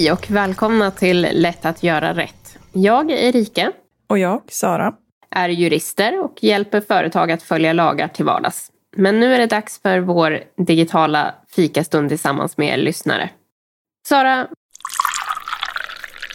Hej och välkomna till Lätt att göra rätt. Jag, Erika, Och jag, Sara. är jurister och hjälper företag att följa lagar till vardags. Men nu är det dags för vår digitala fikastund tillsammans med er lyssnare. Sara,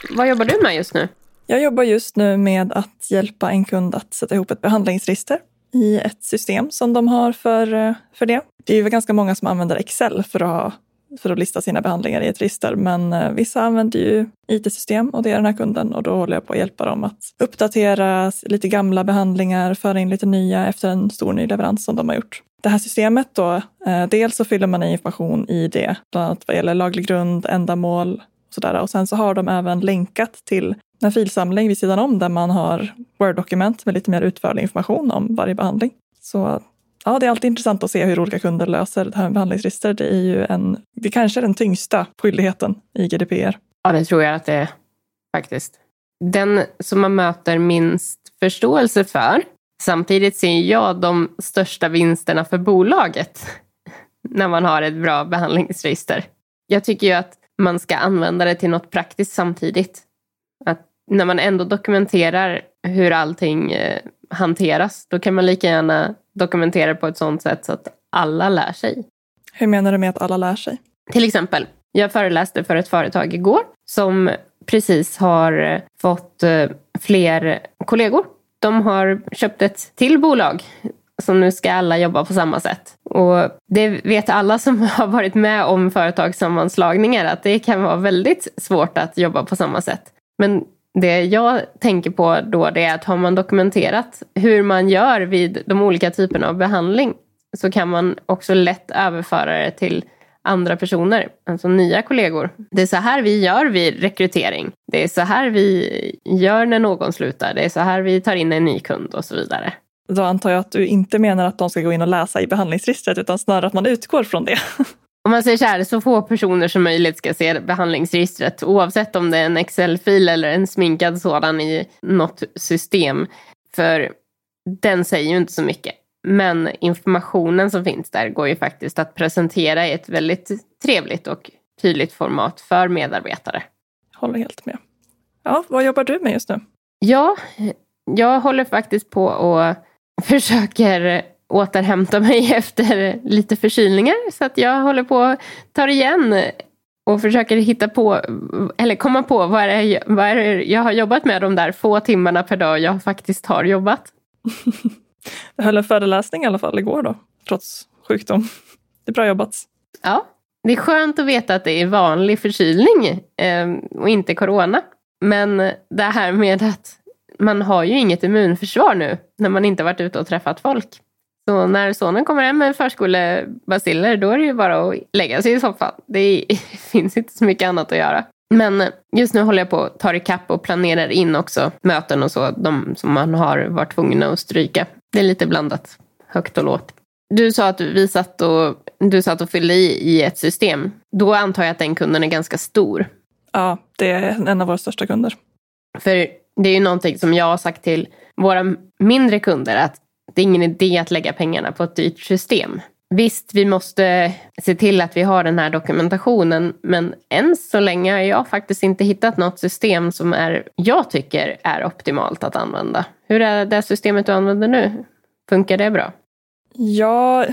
vad jobbar du med just nu? Jag jobbar just nu med att hjälpa en kund att sätta ihop ett behandlingsregister i ett system som de har för, eh, för det. Det är ju ganska många som använder Excel för att, ha, för att lista sina behandlingar i ett register, men eh, vissa använder ju IT-system och det är den här kunden och då håller jag på att hjälpa dem att uppdatera lite gamla behandlingar, föra in lite nya efter en stor ny leverans som de har gjort. Det här systemet då, eh, dels så fyller man i information i det, bland annat vad gäller laglig grund, ändamål och sådär. Och sen så har de även länkat till en filsamling vid sidan om där man har Word-dokument med lite mer utförlig information om varje behandling. Så ja, det är alltid intressant att se hur olika kunder löser det här med behandlingsregister. Det är ju en, det kanske är den tyngsta skyldigheten i GDPR. Ja, det tror jag att det är faktiskt. Den som man möter minst förståelse för. Samtidigt ser jag de största vinsterna för bolaget när man har ett bra behandlingsregister. Jag tycker ju att man ska använda det till något praktiskt samtidigt. Att när man ändå dokumenterar hur allting eh, hanteras, då kan man lika gärna dokumentera på ett sådant sätt så att alla lär sig. Hur menar du med att alla lär sig? Till exempel, jag föreläste för ett företag igår som precis har eh, fått eh, fler kollegor. De har köpt ett till bolag som nu ska alla jobba på samma sätt. Och det vet alla som har varit med om företagssammanslagningar att det kan vara väldigt svårt att jobba på samma sätt. Men det jag tänker på då det är att har man dokumenterat hur man gör vid de olika typerna av behandling så kan man också lätt överföra det till andra personer, alltså nya kollegor. Det är så här vi gör vid rekrytering. Det är så här vi gör när någon slutar. Det är så här vi tar in en ny kund och så vidare. Då antar jag att du inte menar att de ska gå in och läsa i behandlingsregistret utan snarare att man utgår från det. Om man säger så här, så få personer som möjligt ska se behandlingsregistret oavsett om det är en Excel-fil eller en sminkad sådan i något system. För den säger ju inte så mycket. Men informationen som finns där går ju faktiskt att presentera i ett väldigt trevligt och tydligt format för medarbetare. Håller helt med. Ja, vad jobbar du med just nu? Ja, jag håller faktiskt på och försöker återhämta mig efter lite förkylningar. Så att jag håller på att ta igen och försöker hitta på, eller komma på vad är, det, vad är det jag har jobbat med de där få timmarna per dag jag faktiskt har jobbat. Jag höll en föreläsning i alla fall igår då, trots sjukdom. Det är bra jobbat. Ja, det är skönt att veta att det är vanlig förkylning eh, och inte corona. Men det här med att man har ju inget immunförsvar nu när man inte varit ute och träffat folk. Så när sonen kommer hem med förskolebaciller då är det ju bara att lägga sig i soffan. Det finns inte så mycket annat att göra. Men just nu håller jag på att ta ikapp och planerar in också möten och så, de som man har varit tvungna att stryka. Det är lite blandat, högt och lågt. Du sa att vi satt och, du satt och fyllde i i ett system. Då antar jag att den kunden är ganska stor. Ja, det är en av våra största kunder. För det är ju någonting som jag har sagt till våra mindre kunder att det är ingen idé att lägga pengarna på ett dyrt system. Visst, vi måste se till att vi har den här dokumentationen men än så länge har jag faktiskt inte hittat något system som är, jag tycker är optimalt att använda. Hur är det systemet du använder nu? Funkar det bra? Ja,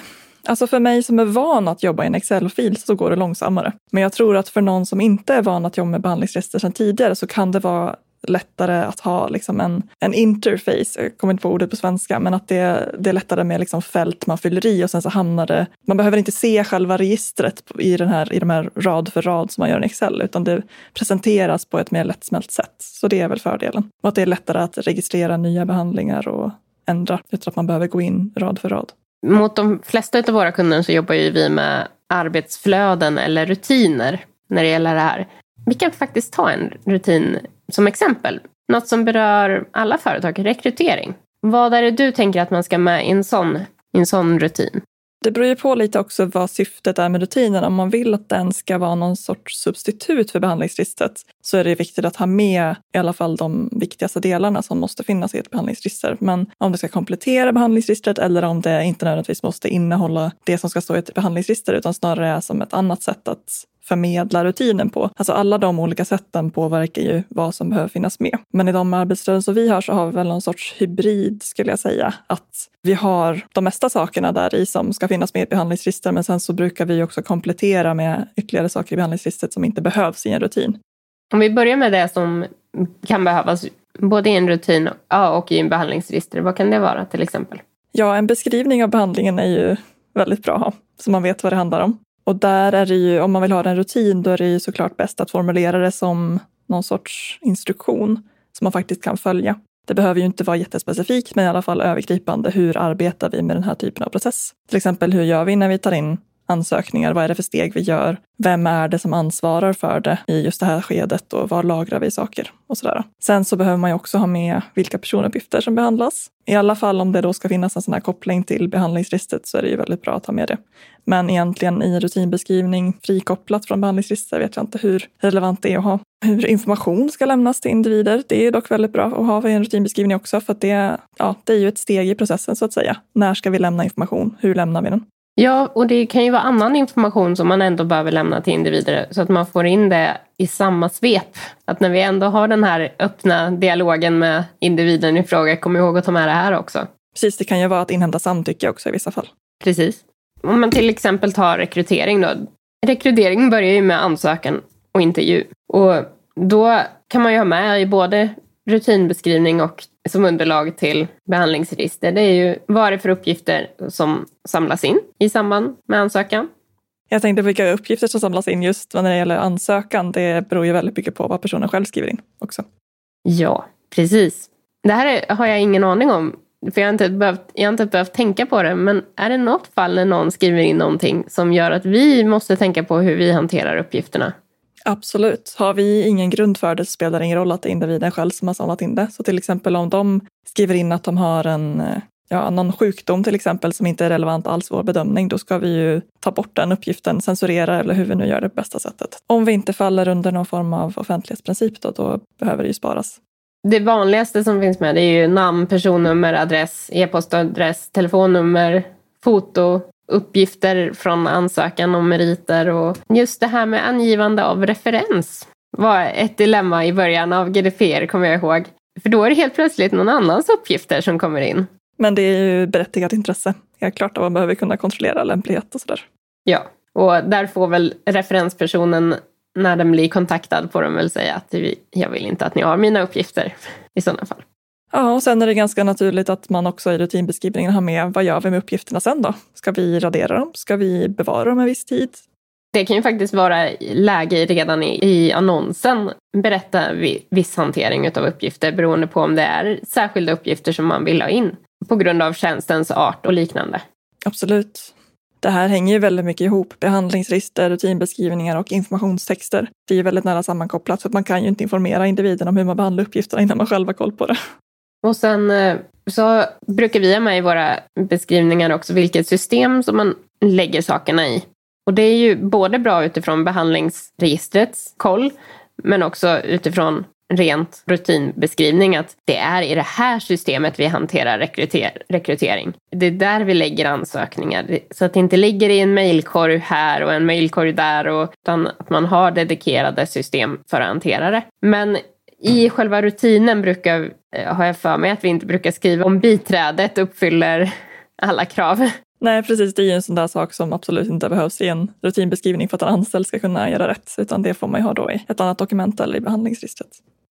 alltså för mig som är van att jobba i en Excel-fil så går det långsammare. Men jag tror att för någon som inte är van att jobba med behandlingsrester sedan tidigare så kan det vara lättare att ha liksom en, en interface, jag kommer inte på ordet på svenska, men att det, det är lättare med liksom fält man fyller i och sen så hamnar det, man behöver inte se själva registret i, den här, i de här rad för rad som man gör i Excel, utan det presenteras på ett mer lättsmält sätt. Så det är väl fördelen. Och att det är lättare att registrera nya behandlingar och ändra utan att man behöver gå in rad för rad. Mot de flesta av våra kunder så jobbar ju vi med arbetsflöden eller rutiner när det gäller det här. Vi kan faktiskt ta en rutin som exempel. Något som berör alla företag, rekrytering. Vad är det du tänker att man ska med i en sån, i en sån rutin? Det beror ju på lite också vad syftet är med rutinen. Om man vill att den ska vara någon sorts substitut för behandlingsregistret så är det viktigt att ha med i alla fall de viktigaste delarna som måste finnas i ett behandlingsregister. Men om det ska komplettera behandlingsregistret eller om det inte nödvändigtvis måste innehålla det som ska stå i ett behandlingsregister utan snarare är som ett annat sätt att förmedla rutinen på. Alltså alla de olika sätten påverkar ju vad som behöver finnas med. Men i de arbetsstöden som vi har så har vi väl någon sorts hybrid skulle jag säga. Att vi har de mesta sakerna där i som ska finnas med i behandlingsregistret men sen så brukar vi också komplettera med ytterligare saker i behandlingsregistret som inte behövs i en rutin. Om vi börjar med det som kan behövas både i en rutin och i en behandlingsregister, vad kan det vara till exempel? Ja, en beskrivning av behandlingen är ju väldigt bra att ha, så man vet vad det handlar om. Och där är det ju, om man vill ha en rutin, då är det ju såklart bäst att formulera det som någon sorts instruktion som man faktiskt kan följa. Det behöver ju inte vara jättespecifikt, men i alla fall övergripande. Hur arbetar vi med den här typen av process? Till exempel, hur gör vi när vi tar in ansökningar? Vad är det för steg vi gör? Vem är det som ansvarar för det i just det här skedet och var lagrar vi saker och sådär. Sen så behöver man ju också ha med vilka personuppgifter som behandlas. I alla fall om det då ska finnas en sån här koppling till behandlingsregistret så är det ju väldigt bra att ha med det. Men egentligen i rutinbeskrivning frikopplat från behandlingsregister vet jag inte hur relevant det är att ha. Hur information ska lämnas till individer, det är dock väldigt bra att ha i en rutinbeskrivning också för att det, ja, det är ju ett steg i processen så att säga. När ska vi lämna information? Hur lämnar vi den? Ja, och det kan ju vara annan information som man ändå behöver lämna till individer så att man får in det i samma svep. Att när vi ändå har den här öppna dialogen med individen i fråga, kom ihåg att ta med det här också. Precis, det kan ju vara att inhämta samtycke också i vissa fall. Precis. Om man till exempel tar rekrytering då. Rekrytering börjar ju med ansökan och intervju. Och då kan man ju ha med i både rutinbeskrivning och som underlag till behandlingsregister. Det är ju vad är det för uppgifter som samlas in i samband med ansökan. Jag tänkte vilka uppgifter som samlas in just när det gäller ansökan. Det beror ju väldigt mycket på vad personen själv skriver in också. Ja, precis. Det här är, har jag ingen aning om. För jag har, inte behövt, jag har inte behövt tänka på det. Men är det något fall när någon skriver in någonting som gör att vi måste tänka på hur vi hanterar uppgifterna? Absolut. Har vi ingen grund för det så spelar det ingen roll att det är individen själv som har samlat in det. Så till exempel om de skriver in att de har en, ja, någon sjukdom till exempel som inte är relevant alls i vår bedömning, då ska vi ju ta bort den uppgiften, censurera eller hur vi nu gör det på bästa sättet. Om vi inte faller under någon form av offentlighetsprincip då, då behöver det ju sparas. Det vanligaste som finns med det är ju namn, personnummer, adress, e-postadress, telefonnummer, foto, uppgifter från ansökan om meriter och just det här med angivande av referens var ett dilemma i början av GDPR kommer jag ihåg. För då är det helt plötsligt någon annans uppgifter som kommer in. Men det är ju berättigat intresse. Helt klart att man behöver kunna kontrollera lämplighet och sådär. Ja, och där får väl referenspersonen när den blir kontaktad får de väl säga att jag vill inte att ni har mina uppgifter i sådana fall. Ja, och sen är det ganska naturligt att man också i rutinbeskrivningen har med vad gör vi med uppgifterna sen då? Ska vi radera dem? Ska vi bevara dem en viss tid? Det kan ju faktiskt vara läge redan i, i annonsen berätta viss hantering av uppgifter beroende på om det är särskilda uppgifter som man vill ha in på grund av tjänstens art och liknande. Absolut. Det här hänger ju väldigt mycket ihop. Behandlingsregister, rutinbeskrivningar och informationstexter. Det är ju väldigt nära sammankopplat för man kan ju inte informera individen om hur man behandlar uppgifterna innan man själv har koll på det. Och sen eh, så brukar vi ha med i våra beskrivningar också vilket system som man lägger sakerna i. Och det är ju både bra utifrån behandlingsregistrets koll, men också utifrån rent rutinbeskrivning att det är i det här systemet vi hanterar rekryter rekrytering. Det är där vi lägger ansökningar. Så att det inte ligger i en mejlkorg här och en mejlkorg där, och, utan att man har dedikerade system för att hantera det. Men i själva rutinen brukar, eh, har jag för mig att vi inte brukar skriva om biträdet uppfyller alla krav. Nej, precis. Det är ju en sån där sak som absolut inte behövs i en rutinbeskrivning för att en anställd ska kunna göra rätt, utan det får man ju ha då i ett annat dokument eller i behandlingsregistret.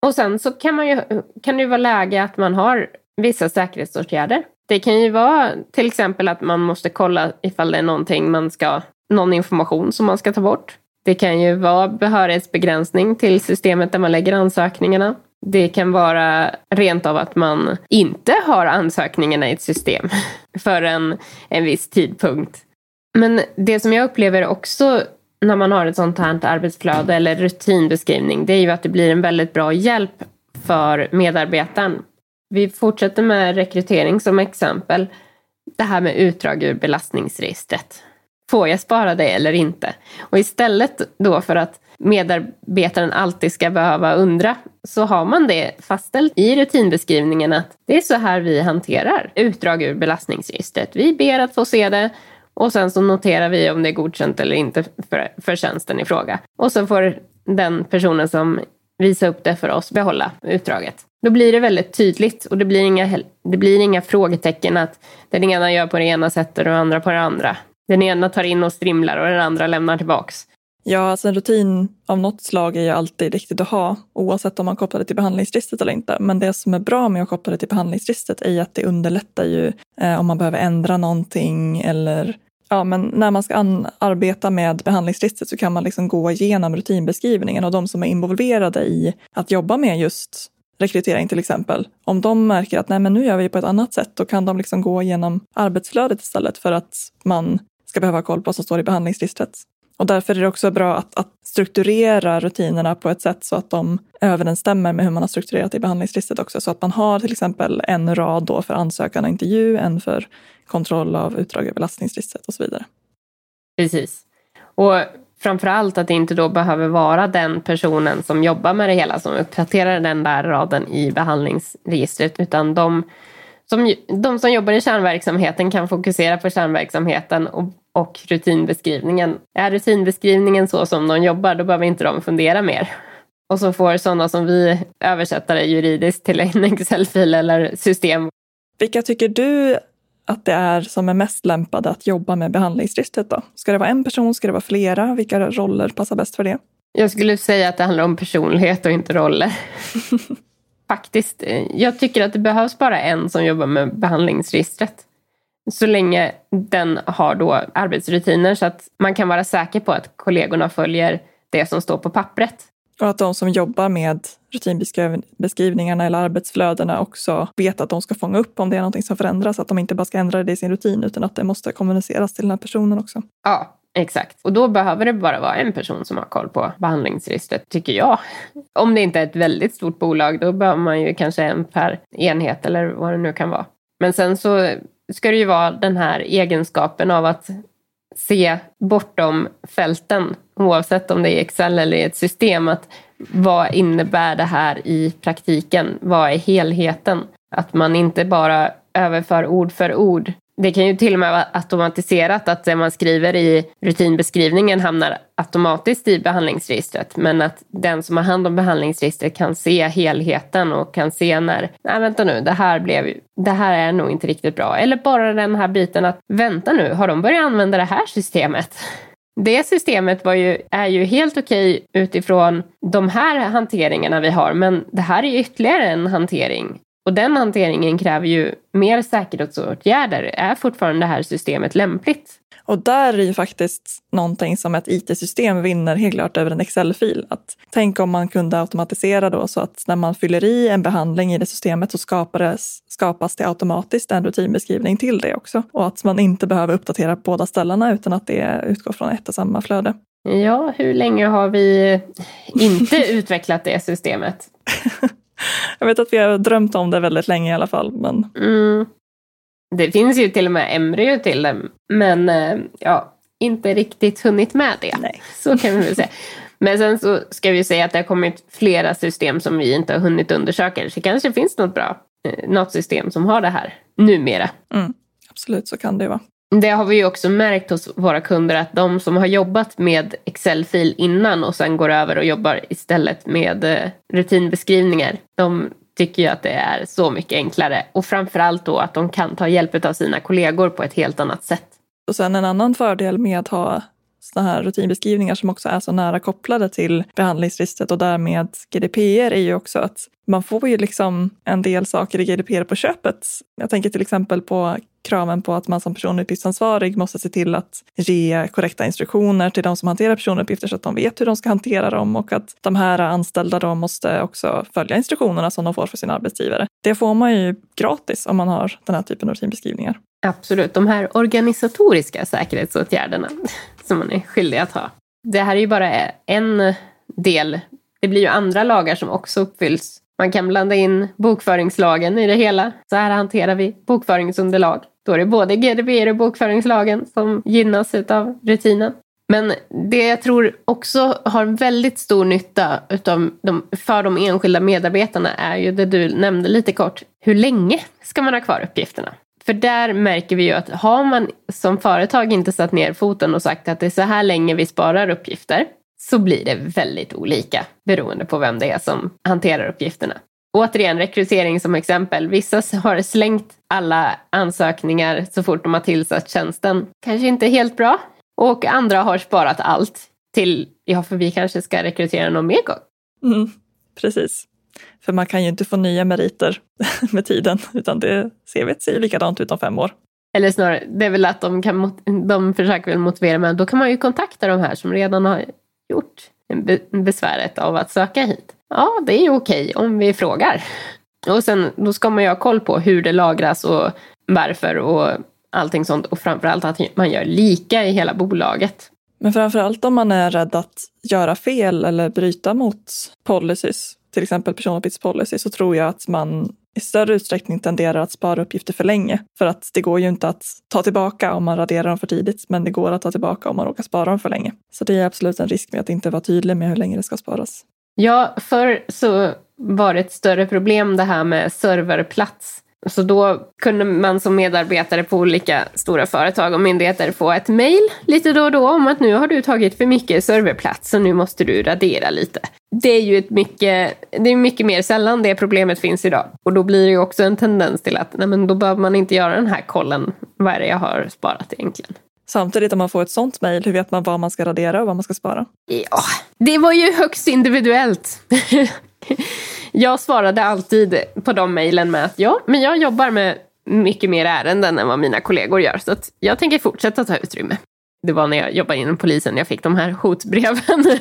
Och sen så kan, man ju, kan det ju vara läge att man har vissa säkerhetsåtgärder. Det kan ju vara till exempel att man måste kolla ifall det är någonting man ska, någon information som man ska ta bort. Det kan ju vara behörighetsbegränsning till systemet där man lägger ansökningarna. Det kan vara rent av att man inte har ansökningarna i ett system förrän en viss tidpunkt. Men det som jag upplever också när man har ett sånt här arbetsflöde eller rutinbeskrivning, det är ju att det blir en väldigt bra hjälp för medarbetaren. Vi fortsätter med rekrytering som exempel. Det här med utdrag ur belastningsregistret. Får jag spara det eller inte? Och istället då för att medarbetaren alltid ska behöva undra så har man det fastställt i rutinbeskrivningen att det är så här vi hanterar utdrag ur belastningsregistret. Vi ber att få se det Och sen så noterar vi om det är godkänt eller inte för, för tjänsten i fråga. Och så får den personen som visar upp det för oss behålla utdraget. Då blir det väldigt tydligt och det blir inga, det blir inga frågetecken att den ena gör på det ena sättet och den andra på det andra. Den ena tar in och strimlar och den andra lämnar tillbaks. Ja, alltså en rutin av något slag är ju alltid riktigt att ha, oavsett om man kopplar det till behandlingsregistret eller inte. Men det som är bra med att koppla det till behandlingsregistret är att det underlättar ju eh, om man behöver ändra någonting eller ja, men när man ska arbeta med behandlingsregistret så kan man liksom gå igenom rutinbeskrivningen och de som är involverade i att jobba med just rekrytering till exempel, om de märker att nej men nu gör vi på ett annat sätt, då kan de liksom gå igenom arbetsflödet istället för att man ska behöva ha koll på vad som står i behandlingsregistret. Och därför är det också bra att, att, strukturera rutinerna på ett sätt så att de överensstämmer med hur man har strukturerat i behandlingsregistret också. Så att man har till exempel en rad då för ansökan och intervju, en för kontroll av utdrag ur belastningsregistret och så vidare. Precis. Och framför allt att det inte då behöver vara den personen som jobbar med det hela som uppdaterar den där raden i behandlingsregistret, utan de som, de som jobbar i kärnverksamheten kan fokusera på kärnverksamheten och, och rutinbeskrivningen. Är rutinbeskrivningen så som de jobbar, då behöver inte de fundera mer. Och så får sådana som vi översätta det juridiskt till en Excel-fil eller system. Vilka tycker du att det är som är mest lämpade att jobba med behandlingsregistret då? Ska det vara en person? Ska det vara flera? Vilka roller passar bäst för det? Jag skulle säga att det handlar om personlighet och inte roller. Faktiskt. Jag tycker att det behövs bara en som jobbar med behandlingsregistret. Så länge den har då arbetsrutiner så att man kan vara säker på att kollegorna följer det som står på pappret. Och att de som jobbar med rutinbeskrivningarna eller arbetsflödena också vet att de ska fånga upp om det är någonting som förändras. Att de inte bara ska ändra det i sin rutin utan att det måste kommuniceras till den här personen också. Ja, Exakt. Och då behöver det bara vara en person som har koll på behandlingsregistret, tycker jag. Om det inte är ett väldigt stort bolag, då behöver man ju kanske en per enhet eller vad det nu kan vara. Men sen så ska det ju vara den här egenskapen av att se bortom fälten, oavsett om det är Excel eller i ett system, att vad innebär det här i praktiken? Vad är helheten? Att man inte bara överför ord för ord det kan ju till och med vara automatiserat att det man skriver i rutinbeskrivningen hamnar automatiskt i behandlingsregistret. Men att den som har hand om behandlingsregistret kan se helheten och kan se när, nej vänta nu, det här, blev, det här är nog inte riktigt bra. Eller bara den här biten att, vänta nu, har de börjat använda det här systemet? Det systemet var ju, är ju helt okej utifrån de här hanteringarna vi har, men det här är ytterligare en hantering och den hanteringen kräver ju mer säkerhetsåtgärder. Är fortfarande det här systemet lämpligt? Och där är ju faktiskt någonting som ett IT-system vinner helt klart över en Excel-fil. Att tänk om man kunde automatisera då så att när man fyller i en behandling i det systemet så skapades, skapas det automatiskt en rutinbeskrivning till det också. Och att man inte behöver uppdatera båda ställena utan att det utgår från ett och samma flöde. Ja, hur länge har vi inte utvecklat det systemet? Jag vet att vi har drömt om det väldigt länge i alla fall. Men... Mm. Det finns ju till och med embryo till det, men eh, ja, inte riktigt hunnit med det. Nej. Så kan vi väl säga. Men sen så ska vi säga att det har kommit flera system som vi inte har hunnit undersöka. Så det kanske finns något bra, eh, något system som har det här numera. Mm, absolut, så kan det vara. Det har vi ju också märkt hos våra kunder att de som har jobbat med Excel-fil innan och sen går över och jobbar istället med eh, rutinbeskrivningar. De tycker ju att det är så mycket enklare och framförallt då att de kan ta hjälp av sina kollegor på ett helt annat sätt. Och sen en annan fördel med att ha sådana här rutinbeskrivningar som också är så nära kopplade till behandlingsregistret och därmed GDPR är ju också att man får ju liksom en del saker i GDPR på köpet. Jag tänker till exempel på kraven på att man som personuppgiftsansvarig måste se till att ge korrekta instruktioner till de som hanterar personuppgifter så att de vet hur de ska hantera dem och att de här anställda då måste också följa instruktionerna som de får för sin arbetsgivare. Det får man ju gratis om man har den här typen av rutinbeskrivningar. Absolut, de här organisatoriska säkerhetsåtgärderna som man är skyldig att ha. Det här är ju bara en del. Det blir ju andra lagar som också uppfylls. Man kan blanda in bokföringslagen i det hela. Så här hanterar vi bokföringsunderlag. Då är det både GDPR och bokföringslagen som gynnas av rutinen. Men det jag tror också har väldigt stor nytta utav de, för de enskilda medarbetarna är ju det du nämnde lite kort. Hur länge ska man ha kvar uppgifterna? För där märker vi ju att har man som företag inte satt ner foten och sagt att det är så här länge vi sparar uppgifter så blir det väldigt olika beroende på vem det är som hanterar uppgifterna. Återigen, rekrytering som exempel. Vissa har slängt alla ansökningar så fort de har tillsatt tjänsten. Kanske inte helt bra. Och andra har sparat allt till, ja för vi kanske ska rekrytera någon mer gång. Mm, precis. För man kan ju inte få nya meriter med tiden, utan det CV ser ju likadant ut om fem år. Eller snarare, det är väl att de, kan, de försöker väl motivera, men då kan man ju kontakta de här som redan har gjort besväret av att söka hit. Ja, det är okej om vi frågar. Och sen då ska man ju ha koll på hur det lagras och varför och allting sånt. Och framförallt att man gör lika i hela bolaget. Men framförallt om man är rädd att göra fel eller bryta mot policies, till exempel personuppgiftspolicy, så tror jag att man i större utsträckning tenderar att spara uppgifter för länge. För att det går ju inte att ta tillbaka om man raderar dem för tidigt, men det går att ta tillbaka om man råkar spara dem för länge. Så det är absolut en risk med att inte vara tydlig med hur länge det ska sparas. Ja, förr så var det ett större problem det här med serverplats. Så då kunde man som medarbetare på olika stora företag och myndigheter få ett mejl lite då och då om att nu har du tagit för mycket serverplats så nu måste du radera lite. Det är ju ett mycket, det är mycket mer sällan det problemet finns idag. Och då blir det ju också en tendens till att nej men då behöver man inte göra den här kollen. Vad är det jag har sparat egentligen? Samtidigt om man får ett sånt mejl, hur vet man vad man ska radera och vad man ska spara? Ja, det var ju högst individuellt. jag svarade alltid på de mejlen med att ja, men jag jobbar med mycket mer ärenden än vad mina kollegor gör. Så att jag tänker fortsätta ta utrymme. Det var när jag jobbade inom polisen jag fick de här hotbreven.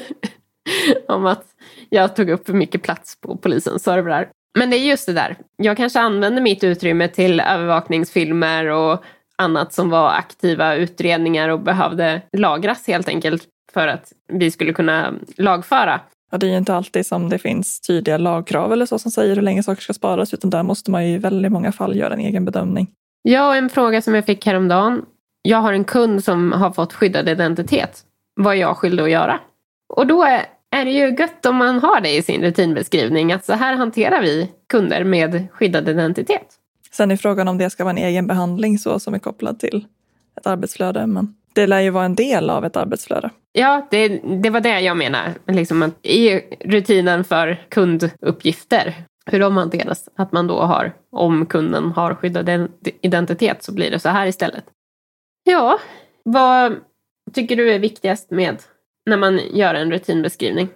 om att jag tog upp för mycket plats på polisens servrar. Men det är just det där. Jag kanske använder mitt utrymme till övervakningsfilmer och annat som var aktiva utredningar och behövde lagras helt enkelt för att vi skulle kunna lagföra. Ja, det är ju inte alltid som det finns tydliga lagkrav eller så som säger hur länge saker ska sparas, utan där måste man ju i väldigt många fall göra en egen bedömning. Ja, och en fråga som jag fick häromdagen. Jag har en kund som har fått skyddad identitet. Vad är jag skyldig att göra? Och då är, är det ju gött om man har det i sin rutinbeskrivning, att så här hanterar vi kunder med skyddad identitet. Sen är frågan om det ska vara en egen behandling så som är kopplad till ett arbetsflöde, men det lär ju vara en del av ett arbetsflöde. Ja, det, det var det jag menar. Liksom att I rutinen för kunduppgifter, hur de hanteras, att man då har, om kunden har skyddad identitet så blir det så här istället. Ja, vad tycker du är viktigast med när man gör en rutinbeskrivning?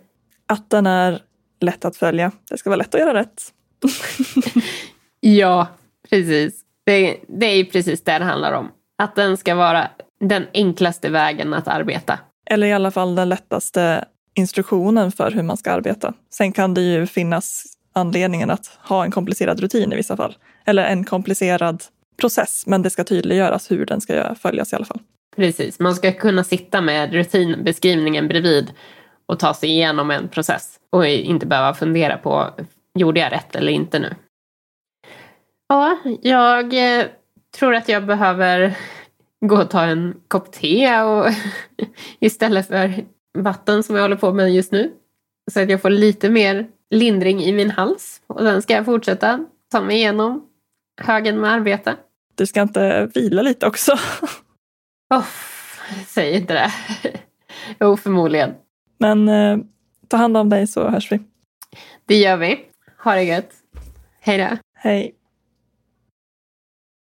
Att den är lätt att följa. Det ska vara lätt att göra rätt. ja, precis. Det, det är precis det det handlar om. Att den ska vara den enklaste vägen att arbeta. Eller i alla fall den lättaste instruktionen för hur man ska arbeta. Sen kan det ju finnas anledningen att ha en komplicerad rutin i vissa fall. Eller en komplicerad process, men det ska tydliggöras hur den ska följas i alla fall. Precis, man ska kunna sitta med rutinbeskrivningen bredvid och ta sig igenom en process och inte behöva fundera på gjorde jag rätt eller inte nu. Ja, jag eh, tror att jag behöver gå och ta en kopp te och istället för vatten som jag håller på med just nu. Så att jag får lite mer lindring i min hals. Och sen ska jag fortsätta ta mig igenom högen med arbete. Du ska inte vila lite också? oh, säg inte det. jo, förmodligen. Men eh, ta hand om dig så hörs vi. Det gör vi. Ha det gött. Hej då. Hej.